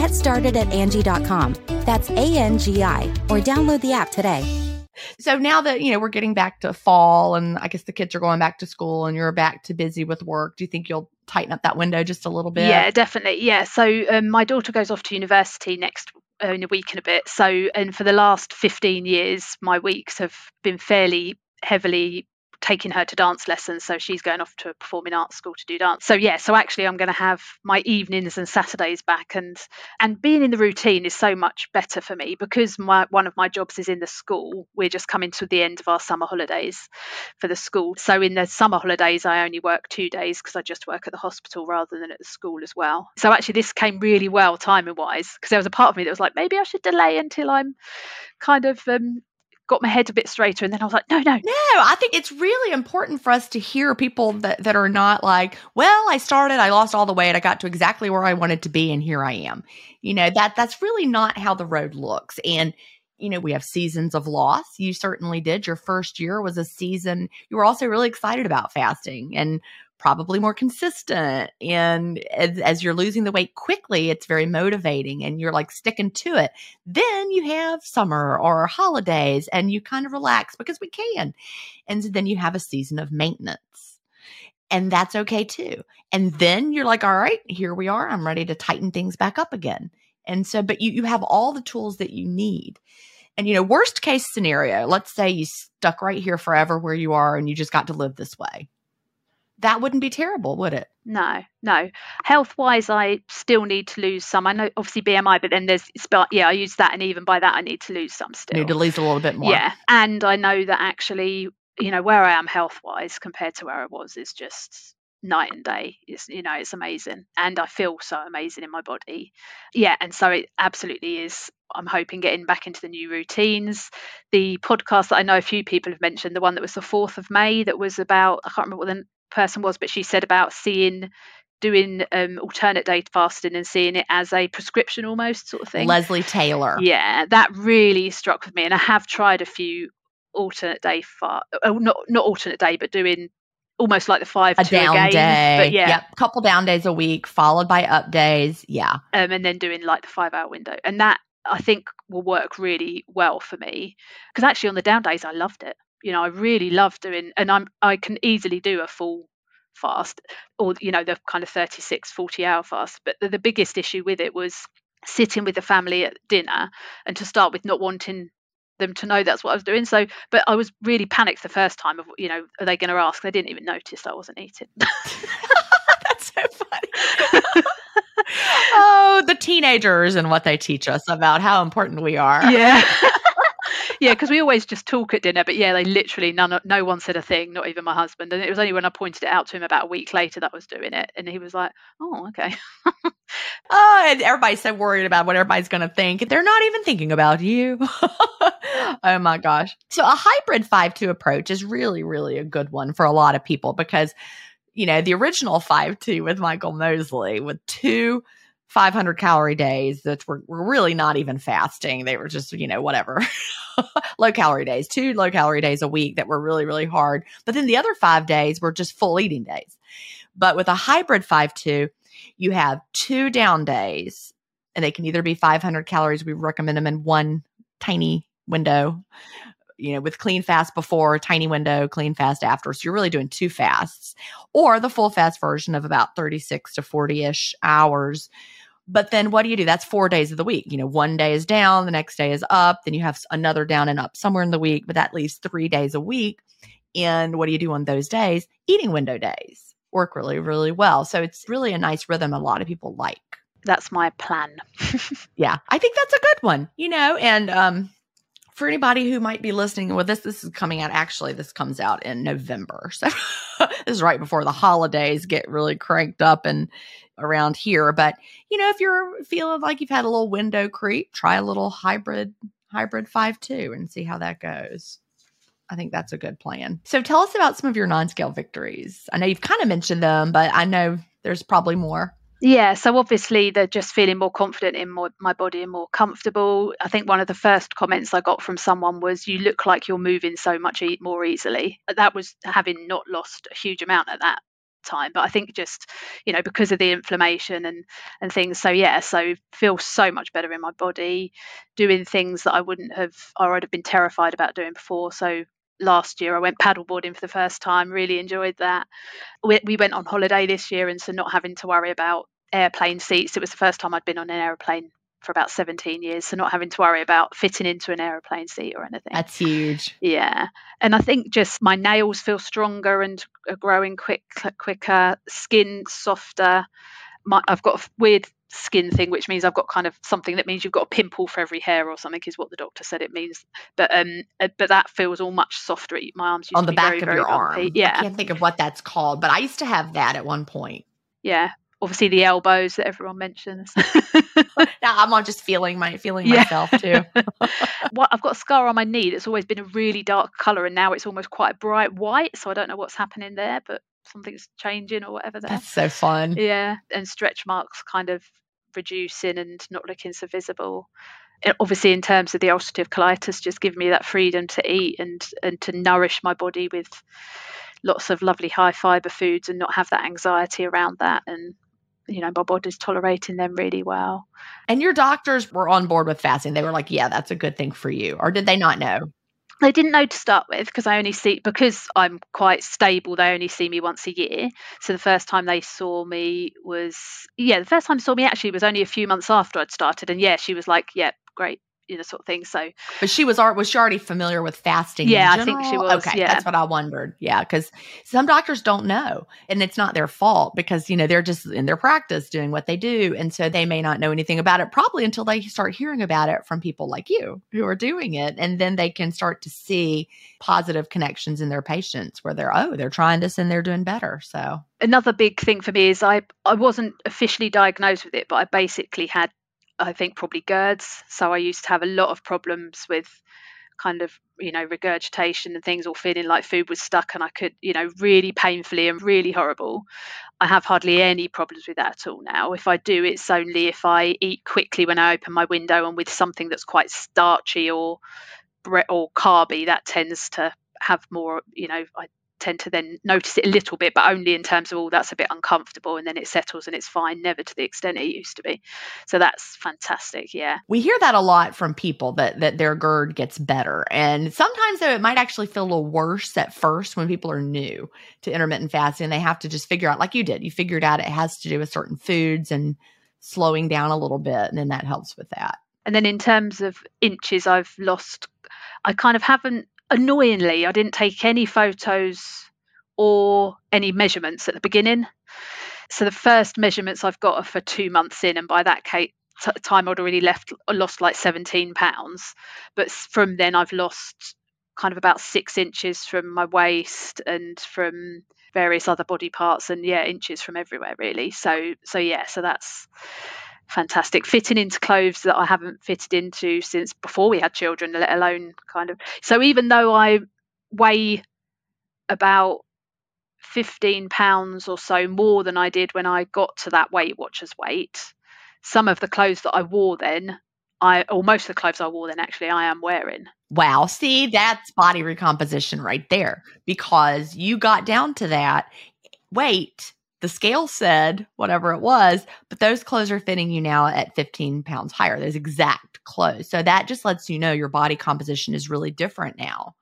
Get started at Angie.com. That's A N G I, or download the app today. So now that, you know, we're getting back to fall and I guess the kids are going back to school and you're back to busy with work, do you think you'll tighten up that window just a little bit? Yeah, definitely. Yeah. So um, my daughter goes off to university next uh, in a week and a bit. So, and for the last 15 years, my weeks have been fairly heavily taking her to dance lessons. So she's going off to a performing arts school to do dance. So yeah, so actually I'm going to have my evenings and Saturdays back and and being in the routine is so much better for me because my one of my jobs is in the school. We're just coming to the end of our summer holidays for the school. So in the summer holidays I only work 2 days because I just work at the hospital rather than at the school as well. So actually this came really well timing wise because there was a part of me that was like maybe I should delay until I'm kind of um, got my head a bit straighter and then I was like, no, no. No, I think it's really important for us to hear people that, that are not like, well, I started, I lost all the weight, I got to exactly where I wanted to be, and here I am. You know, that that's really not how the road looks. And you know, we have seasons of loss. You certainly did. Your first year was a season. You were also really excited about fasting and probably more consistent. And as, as, you're losing the weight quickly, it's very motivating and you're like sticking to it. Then you have summer or holidays and you kind of relax because we can. And then you have a season of maintenance. And that's okay too. And then you're like, all right, here we are. I'm ready to tighten things back up again. And so, but you, you have all the tools that you need. And, you know, worst case scenario, let's say you stuck right here forever where you are and you just got to live this way that wouldn't be terrible, would it? No, no. Health wise, I still need to lose some. I know obviously BMI, but then there's, but yeah, I use that, and even by that, I need to lose some still. Need to lose a little bit more. Yeah, and I know that actually, you know, where I am health wise compared to where I was is just night and day. It's you know, it's amazing, and I feel so amazing in my body. Yeah, and so it absolutely is I'm hoping getting back into the new routines. The podcast that I know a few people have mentioned, the one that was the 4th of May, that was about, I can't remember what the person was, but she said about seeing doing um, alternate day fasting and seeing it as a prescription almost sort of thing. Leslie Taylor. Yeah, that really struck with me, and I have tried a few alternate day fast, oh, not not alternate day, but doing almost like the five a down a day. But yeah, yep. couple down days a week, followed by up days. Yeah, um, and then doing like the five hour window, and that I think will work really well for me because actually on the down days I loved it you know i really love doing and i'm i can easily do a full fast or you know the kind of 36 40 hour fast but the, the biggest issue with it was sitting with the family at dinner and to start with not wanting them to know that's what I was doing. So, but I was really panicked the first time of, you know, are they going to ask? They didn't even notice I wasn't eating. That's so funny. oh, the teenagers and what they teach us about how important we are. Yeah. yeah, because we always just talk at dinner, but yeah, they literally none, no one said a thing, not even my husband. And it was only when I pointed it out to him about a week later that I was doing it, and he was like, "Oh, okay." oh, and everybody's so worried about what everybody's going to think. They're not even thinking about you. oh my gosh! So a hybrid five-two approach is really, really a good one for a lot of people because you know the original five-two with Michael Mosley with two 500 calorie days that were, were really not even fasting. They were just, you know, whatever, low calorie days, two low calorie days a week that were really, really hard. But then the other five days were just full eating days. But with a hybrid 5 2, you have two down days, and they can either be 500 calories. We recommend them in one tiny window, you know, with clean fast before, tiny window, clean fast after. So you're really doing two fasts, or the full fast version of about 36 to 40 ish hours but then what do you do? That's four days of the week. You know, one day is down, the next day is up, then you have another down and up somewhere in the week, but that leaves three days a week. And what do you do on those days? Eating window days work really, really well. So it's really a nice rhythm a lot of people like. That's my plan. yeah, I think that's a good one, you know, and um, for anybody who might be listening, well, this this is coming out. Actually, this comes out in November, so this is right before the holidays get really cranked up and around here. But you know, if you're feeling like you've had a little window creep, try a little hybrid hybrid five two and see how that goes. I think that's a good plan. So tell us about some of your non-scale victories. I know you've kind of mentioned them, but I know there's probably more. Yeah, so obviously they're just feeling more confident in more, my body and more comfortable. I think one of the first comments I got from someone was, "You look like you're moving so much more easily." That was having not lost a huge amount at that time but i think just you know because of the inflammation and and things so yeah so feel so much better in my body doing things that i wouldn't have or i'd have been terrified about doing before. So last year i went paddleboarding for the first time really enjoyed that. We, we went on holiday this year and so not having to worry about airplane seats it was the first time i'd been on an airplane for about 17 years so not having to worry about fitting into an aeroplane seat or anything. That's huge. Yeah. And i think just my nails feel stronger and are growing quick quicker skin softer. My, i've got a weird skin thing which means i've got kind of something that means you've got a pimple for every hair or something is what the doctor said it means. But um uh, but that feels all much softer. My arms on the back very, of your arm. Yeah. i can't think of what that's called but i used to have that at one point. Yeah obviously the elbows that everyone mentions. now I'm just feeling my feeling yeah. myself too. what I've got a scar on my knee that's always been a really dark colour and now it's almost quite bright white. So I don't know what's happening there, but something's changing or whatever there. That's so fun. Yeah. And stretch marks kind of reducing and not looking so visible. And obviously in terms of the ulcerative colitis just giving me that freedom to eat and and to nourish my body with lots of lovely high fiber foods and not have that anxiety around that and you know my body's tolerating them really well and your doctors were on board with fasting they were like yeah that's a good thing for you or did they not know they didn't know to start with because I only see because I'm quite stable. They only see me once a year. So the first time they saw me was yeah, the first time they saw me actually was only a few months after I'd started. And yeah, she was like, "Yeah, great, you know, sort of thing. So, but she was was she already familiar with fasting? Yeah, I think she was. Okay, yeah. that's what I wondered. Yeah, because some doctors don't know, and it's not their fault because you know they're just in their practice doing what they do, and so they may not know anything about it probably until they start hearing about it from people like you who are doing it, and then they can start to see positive connections in their patients where they're oh they're trying this and they're doing better. So another big thing for me is I I wasn't officially diagnosed with it, but I basically had I think probably GERDs. So I used to have a lot of problems with kind of you know regurgitation and things or feeling like food was stuck and I could you know really painfully and really horrible I have hardly any problems with that at all now if I do it's only if I eat quickly when I open my window and with something that's quite starchy or or carby that tends to have more you know I tend to then notice it a little bit, but only in terms of, oh, that's a bit uncomfortable. And then it settles and it's fine, never to the extent it used to be. So that's fantastic. Yeah. We hear that a lot from people that, that their GERD gets better. And sometimes, though, it might actually feel a little worse at first when people are new to intermittent fasting. And they have to just figure out, like you did, you figured out it has to do with certain foods and slowing down a little bit. And then that helps with that. And then in terms of inches, I've lost, I kind of haven't, annoyingly, I didn't take any photos or any measurements at the beginning. So the first measurements I've got are for two months in, and by that time I'd already left lost like 17 pounds. But from then I've lost kind of about six inches from my waist and from various other body parts, and yeah, inches from everywhere really. So so yeah, so that's fantastic. Fitting into clothes that I haven't fitted into since before we had children, let alone kind of. So even though I weigh about 15 pounds or so more than I did when I got to that Weight Watchers weight. Some of the clothes that I wore then, I or most of the clothes I wore then actually I am wearing. Wow, see that's body recomposition right there because you got down to that weight. The scale said whatever it was, but those clothes are fitting you now at 15 pounds higher. Those exact clothes. So that just lets you know your body composition is really different now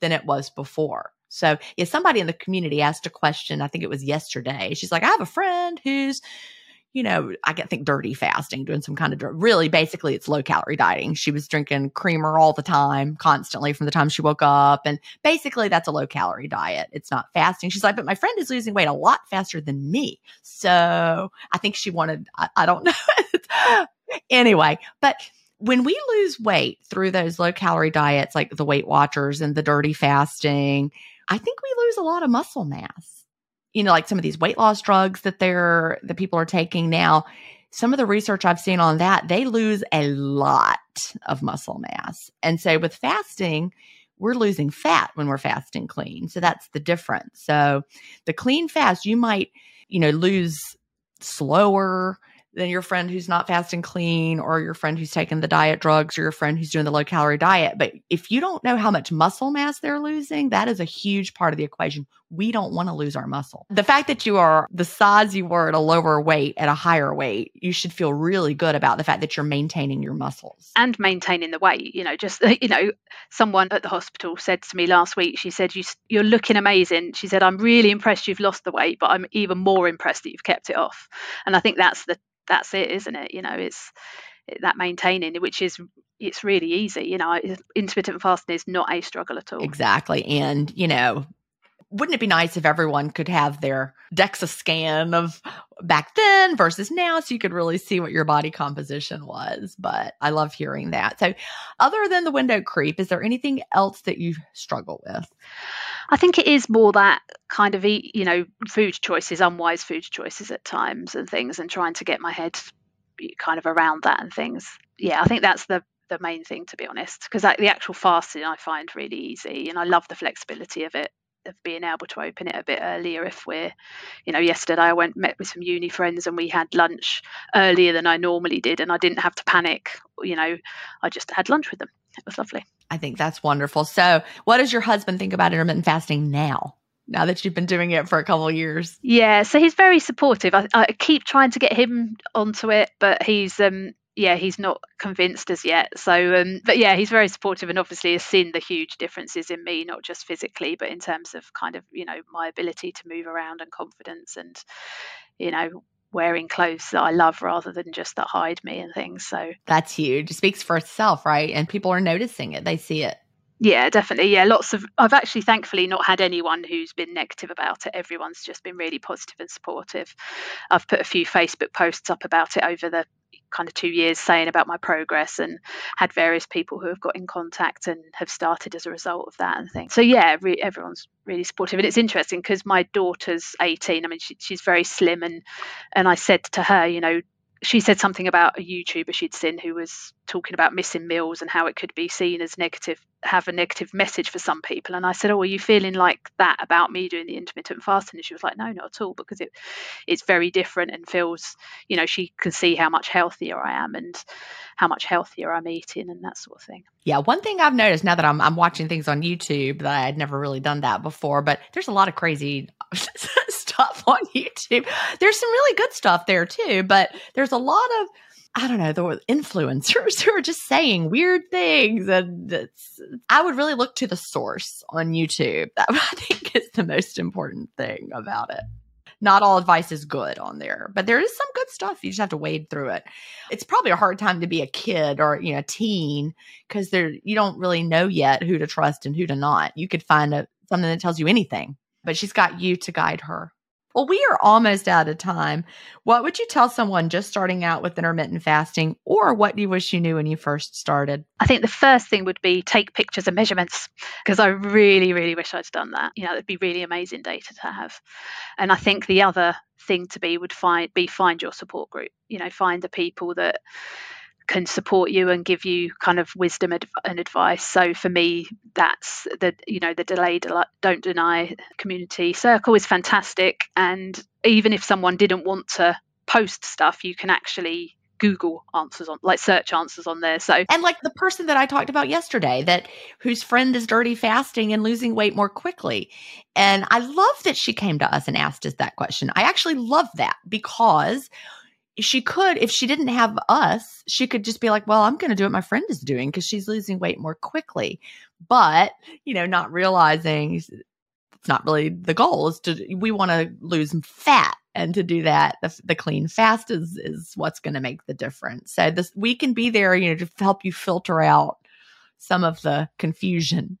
than it was before. So, yeah, somebody in the community asked a question. I think it was yesterday. She's like, I have a friend who's, you know, I can think dirty fasting, doing some kind of really basically it's low calorie dieting. She was drinking creamer all the time, constantly from the time she woke up. And basically that's a low calorie diet. It's not fasting. She's like, but my friend is losing weight a lot faster than me. So I think she wanted, I, I don't know. anyway, but when we lose weight through those low calorie diets like the Weight Watchers and the dirty fasting, I think we lose a lot of muscle mass. You know, like some of these weight loss drugs that they're that people are taking now. Some of the research I've seen on that, they lose a lot of muscle mass. And so with fasting, we're losing fat when we're fasting clean. So that's the difference. So the clean fast, you might, you know, lose slower than your friend who's not fasting clean or your friend who's taking the diet drugs or your friend who's doing the low calorie diet. But if you don't know how much muscle mass they're losing, that is a huge part of the equation. We don't want to lose our muscle. The fact that you are the size you were at a lower weight at a higher weight, you should feel really good about the fact that you're maintaining your muscles and maintaining the weight. You know, just, you know, someone at the hospital said to me last week, she said, you, You're looking amazing. She said, I'm really impressed you've lost the weight, but I'm even more impressed that you've kept it off. And I think that's the that's it, isn't it? You know, it's that maintaining, which is it's really easy. You know, intermittent fasting is not a struggle at all. Exactly, and you know, wouldn't it be nice if everyone could have their DEXA scan of back then versus now so you could really see what your body composition was? But I love hearing that. So, other than the window creep, is there anything else that you struggle with? I think it is more that kind of eat, you know, food choices, unwise food choices at times and things, and trying to get my head kind of around that and things. Yeah, I think that's the the main thing to be honest, because the actual fasting I find really easy, and I love the flexibility of it of being able to open it a bit earlier if we're you know yesterday i went met with some uni friends and we had lunch earlier than i normally did and i didn't have to panic you know i just had lunch with them it was lovely I think that's wonderful. So, what does your husband think about intermittent fasting now? Now that you've been doing it for a couple of years, yeah. So he's very supportive. I, I keep trying to get him onto it, but he's um yeah he's not convinced as yet so um but yeah he's very supportive and obviously has seen the huge differences in me not just physically but in terms of kind of you know my ability to move around and confidence and you know wearing clothes that I love rather than just that hide me and things. So that's huge. It speaks for itself, right? And people are noticing it, they see it. Yeah, definitely. Yeah, lots of. I've actually thankfully not had anyone who's been negative about it. Everyone's just been really positive and supportive. I've put a few Facebook posts up about it over the kind of two years saying about my progress and had various people who have got in contact and have started as a result of that and things. So yeah, re- everyone's really supportive and it's interesting because my daughter's 18. I mean, she, she's very slim and and I said to her, you know, she said something about a YouTuber she'd seen who was talking about missing meals and how it could be seen as negative, have a negative message for some people. And I said, "Oh, are you feeling like that about me doing the intermittent fasting?" And she was like, "No, not at all, because it it's very different and feels, you know, she can see how much healthier I am and how much healthier I'm eating and that sort of thing." Yeah, one thing I've noticed now that I'm I'm watching things on YouTube that I had never really done that before, but there's a lot of crazy stuff on YouTube. There's some really good stuff there too, but there's a lot of I don't know, the influencers who are just saying weird things. And I would really look to the source on YouTube. That I think is the most important thing about it. not all advice is good on there, but there is some good stuff. You just have to wade through it. It's probably a hard time to be a kid or you know a teen because there you don't really know yet who to trust and who to not. You could find a, something that tells you anything, but she's got you to guide her. Well, we are almost out of time. What would you tell someone just starting out with intermittent fasting, or what do you wish you knew when you first started? I think the first thing would be take pictures and measurements because I really, really wish I'd done that. You know, it'd be really amazing data to have. And I think the other thing to be would find be find your support group. You know, find the people that can support you and give you kind of wisdom and advice. So for me, that's the you know the delay don't deny community circle is fantastic, and even if someone didn't want to post stuff, you can actually Google answers on like search answers on there. So and like the person that I talked about yesterday that whose friend is dirty fasting and losing weight more quickly. And I love that she came to us and asked us that question. I actually love that because she could, if she didn't have us, she could just be like, well, I'm going to do what my friend is doing because she's losing weight more quickly. But, you know, not realizing it's not really the goal is to, we want to lose fat. And to do that, the, the clean fast is, is what's going to make the difference. So this, we can be there, you know, to help you filter out some of the confusion.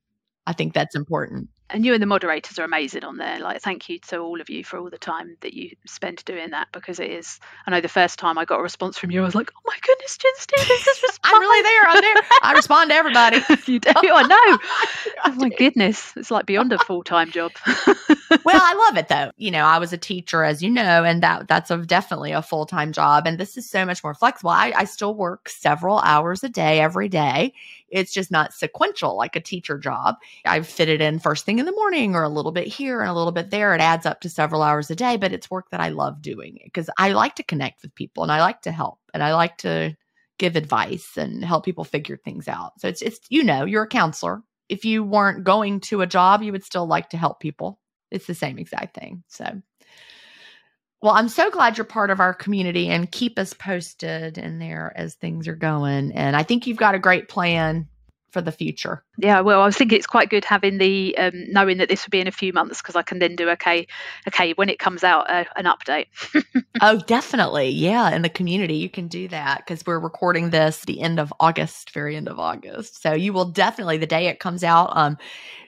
I think that's important and you and the moderators are amazing on there. Like, thank you to all of you for all the time that you spend doing that because it is. I know the first time I got a response from you, I was like, "Oh my goodness, Gin Stephens is responding." I'm really there. I'm there. I respond to everybody. you do. I know. oh my goodness, it's like beyond a full time job. well, I love it though. You know, I was a teacher, as you know, and that that's a, definitely a full time job. And this is so much more flexible. I, I still work several hours a day every day. It's just not sequential like a teacher job. I've fitted in first thing in the morning or a little bit here and a little bit there. It adds up to several hours a day, but it's work that I love doing because I like to connect with people and I like to help and I like to give advice and help people figure things out. So it's it's you know, you're a counselor. If you weren't going to a job, you would still like to help people. It's the same exact thing. So well, I'm so glad you're part of our community and keep us posted in there as things are going. And I think you've got a great plan for the future. Yeah, well, I was thinking it's quite good having the um, knowing that this will be in a few months because I can then do okay, okay when it comes out uh, an update. oh, definitely, yeah. In the community, you can do that because we're recording this the end of August, very end of August. So you will definitely the day it comes out, um,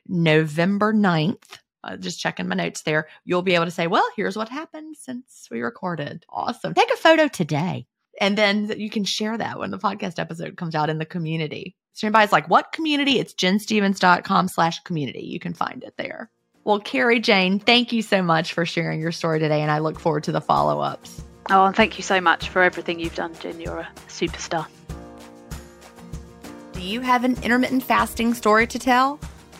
November 9th. Uh, just checking my notes there. You'll be able to say, well, here's what happened since we recorded. Awesome. Take a photo today. And then you can share that when the podcast episode comes out in the community. So anybody's like, what community? It's ginstephens.com slash community. You can find it there. Well, Kerry Jane, thank you so much for sharing your story today, and I look forward to the follow ups. Oh, and thank you so much for everything you've done, Gin. You're a superstar. Do you have an intermittent fasting story to tell?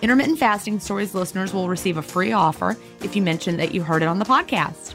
Intermittent Fasting Stories listeners will receive a free offer if you mention that you heard it on the podcast.